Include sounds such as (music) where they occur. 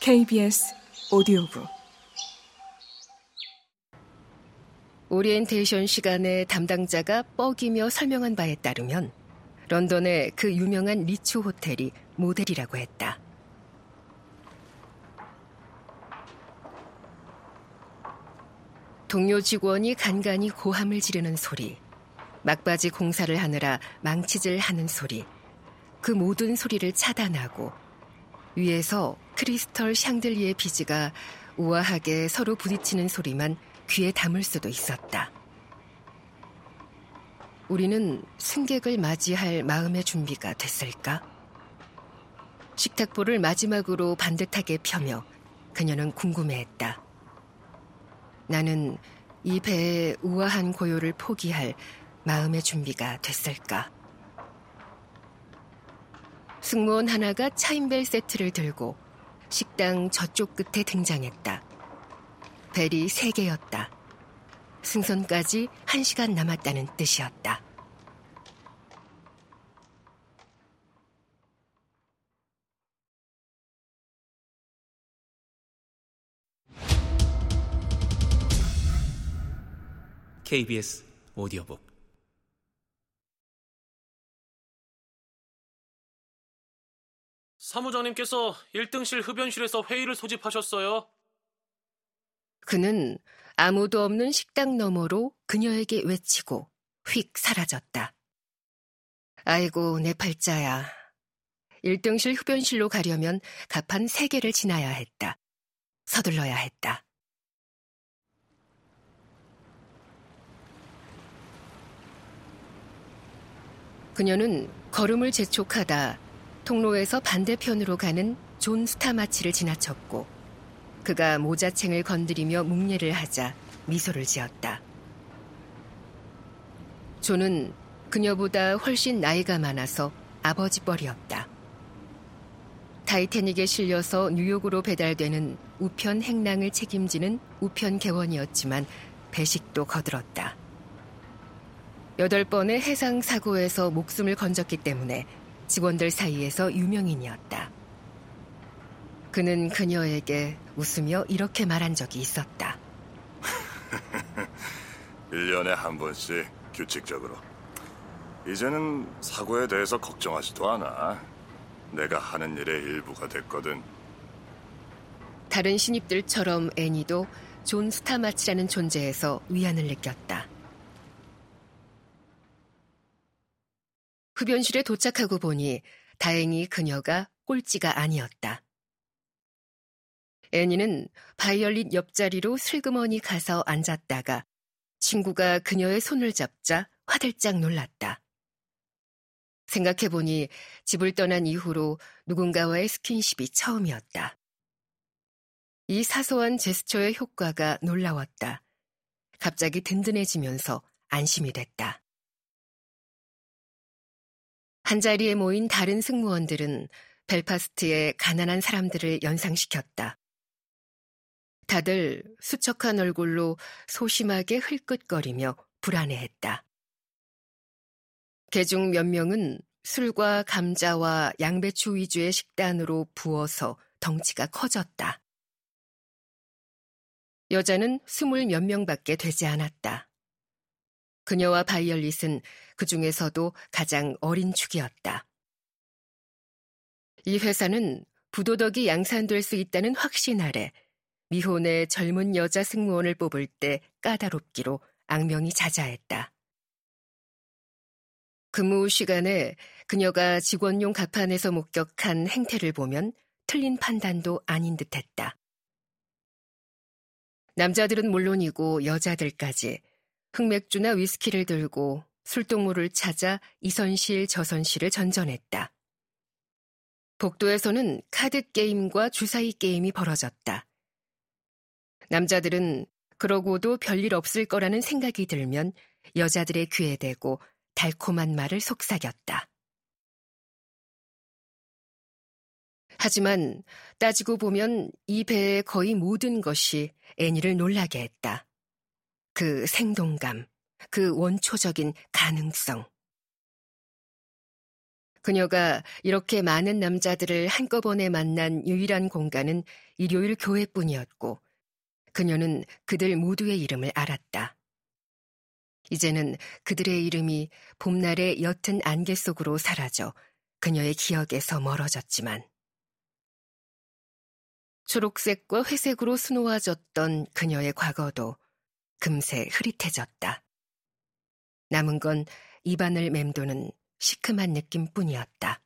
KBS 오디오북 오리엔테이션 시간에 담당자가 뻐기며 설명한 바에 따르면 런던의 그 유명한 리츠 호텔이 모델이라고 했다. 동료 직원이 간간히 고함을 지르는 소리, 막바지 공사를 하느라 망치질 하는 소리, 그 모든 소리를 차단하고 위에서 크리스털 샹들리의 비지가 우아하게 서로 부딪히는 소리만 귀에 담을 수도 있었다. 우리는 승객을 맞이할 마음의 준비가 됐을까? 식탁보를 마지막으로 반듯하게 펴며 그녀는 궁금해했다. 나는 이 배의 우아한 고요를 포기할 마음의 준비가 됐을까? 승무원 하나가 차인벨 세트를 들고 식당 저쪽 끝에 등장했다. 벨이 세 개였다. 승선까지 한 시간 남았다는 뜻이었다. KBS 오디오북 사무장님께서 1등실 흡연실에서 회의를 소집하셨어요. 그는 아무도 없는 식당 너머로 그녀에게 외치고 휙 사라졌다. 아이고, 내 팔자야. 1등실 흡연실로 가려면 가판 3개를 지나야 했다. 서둘러야 했다. 그녀는 걸음을 재촉하다 통로에서 반대편으로 가는 존 스타마치를 지나쳤고 그가 모자챙을 건드리며 묵례를 하자 미소를 지었다. 존은 그녀보다 훨씬 나이가 많아서 아버지 뻘이었다. 타이타닉에 실려서 뉴욕으로 배달되는 우편 행랑을 책임지는 우편 개원이었지만 배식도 거들었다. 여덟 번의 해상 사고에서 목숨을 건졌기 때문에 직원들 사이에서 유명인이었다. 그는 그녀에게 웃으며 이렇게 말한 적이 있었다. (laughs) 1년에 한 번씩 규칙적으로. 이제는 사고에 대해서 걱정하지도 않아. 내가 하는 일의 일부가 됐거든. 다른 신입들처럼 애니도 존 스타마치라는 존재에서 위안을 느꼈다. 흡연실에 도착하고 보니 다행히 그녀가 꼴찌가 아니었다. 애니는 바이올린 옆자리로 슬그머니 가서 앉았다가 친구가 그녀의 손을 잡자 화들짝 놀랐다. 생각해보니 집을 떠난 이후로 누군가와의 스킨십이 처음이었다. 이 사소한 제스처의 효과가 놀라웠다. 갑자기 든든해지면서 안심이 됐다. 한자리에 모인 다른 승무원들은 벨파스트의 가난한 사람들을 연상시켰다. 다들 수척한 얼굴로 소심하게 흘끗거리며 불안해했다. 개중 몇 명은 술과 감자와 양배추 위주의 식단으로 부어서 덩치가 커졌다. 여자는 스물 몇 명밖에 되지 않았다. 그녀와 바이올릿은 그 중에서도 가장 어린 축이었다. 이 회사는 부도덕이 양산될 수 있다는 확신 아래 미혼의 젊은 여자 승무원을 뽑을 때 까다롭기로 악명이 자자했다. 근무 시간에 그녀가 직원용 가판에서 목격한 행태를 보면 틀린 판단도 아닌 듯 했다. 남자들은 물론이고 여자들까지 흑맥주나 위스키를 들고 술동무를 찾아 이선실 저선실을 전전했다. 복도에서는 카드 게임과 주사위 게임이 벌어졌다. 남자들은 그러고도 별일 없을 거라는 생각이 들면 여자들의 귀에 대고 달콤한 말을 속삭였다. 하지만 따지고 보면 이 배의 거의 모든 것이 애니를 놀라게 했다. 그 생동감, 그 원초적인 가능성. 그녀가 이렇게 많은 남자들을 한꺼번에 만난 유일한 공간은 일요일 교회뿐이었고, 그녀는 그들 모두의 이름을 알았다. 이제는 그들의 이름이 봄날의 옅은 안개 속으로 사라져 그녀의 기억에서 멀어졌지만, 초록색과 회색으로 수놓아졌던 그녀의 과거도 금세 흐릿해졌다. 남은 건 입안을 맴도는 시큼한 느낌뿐이었다.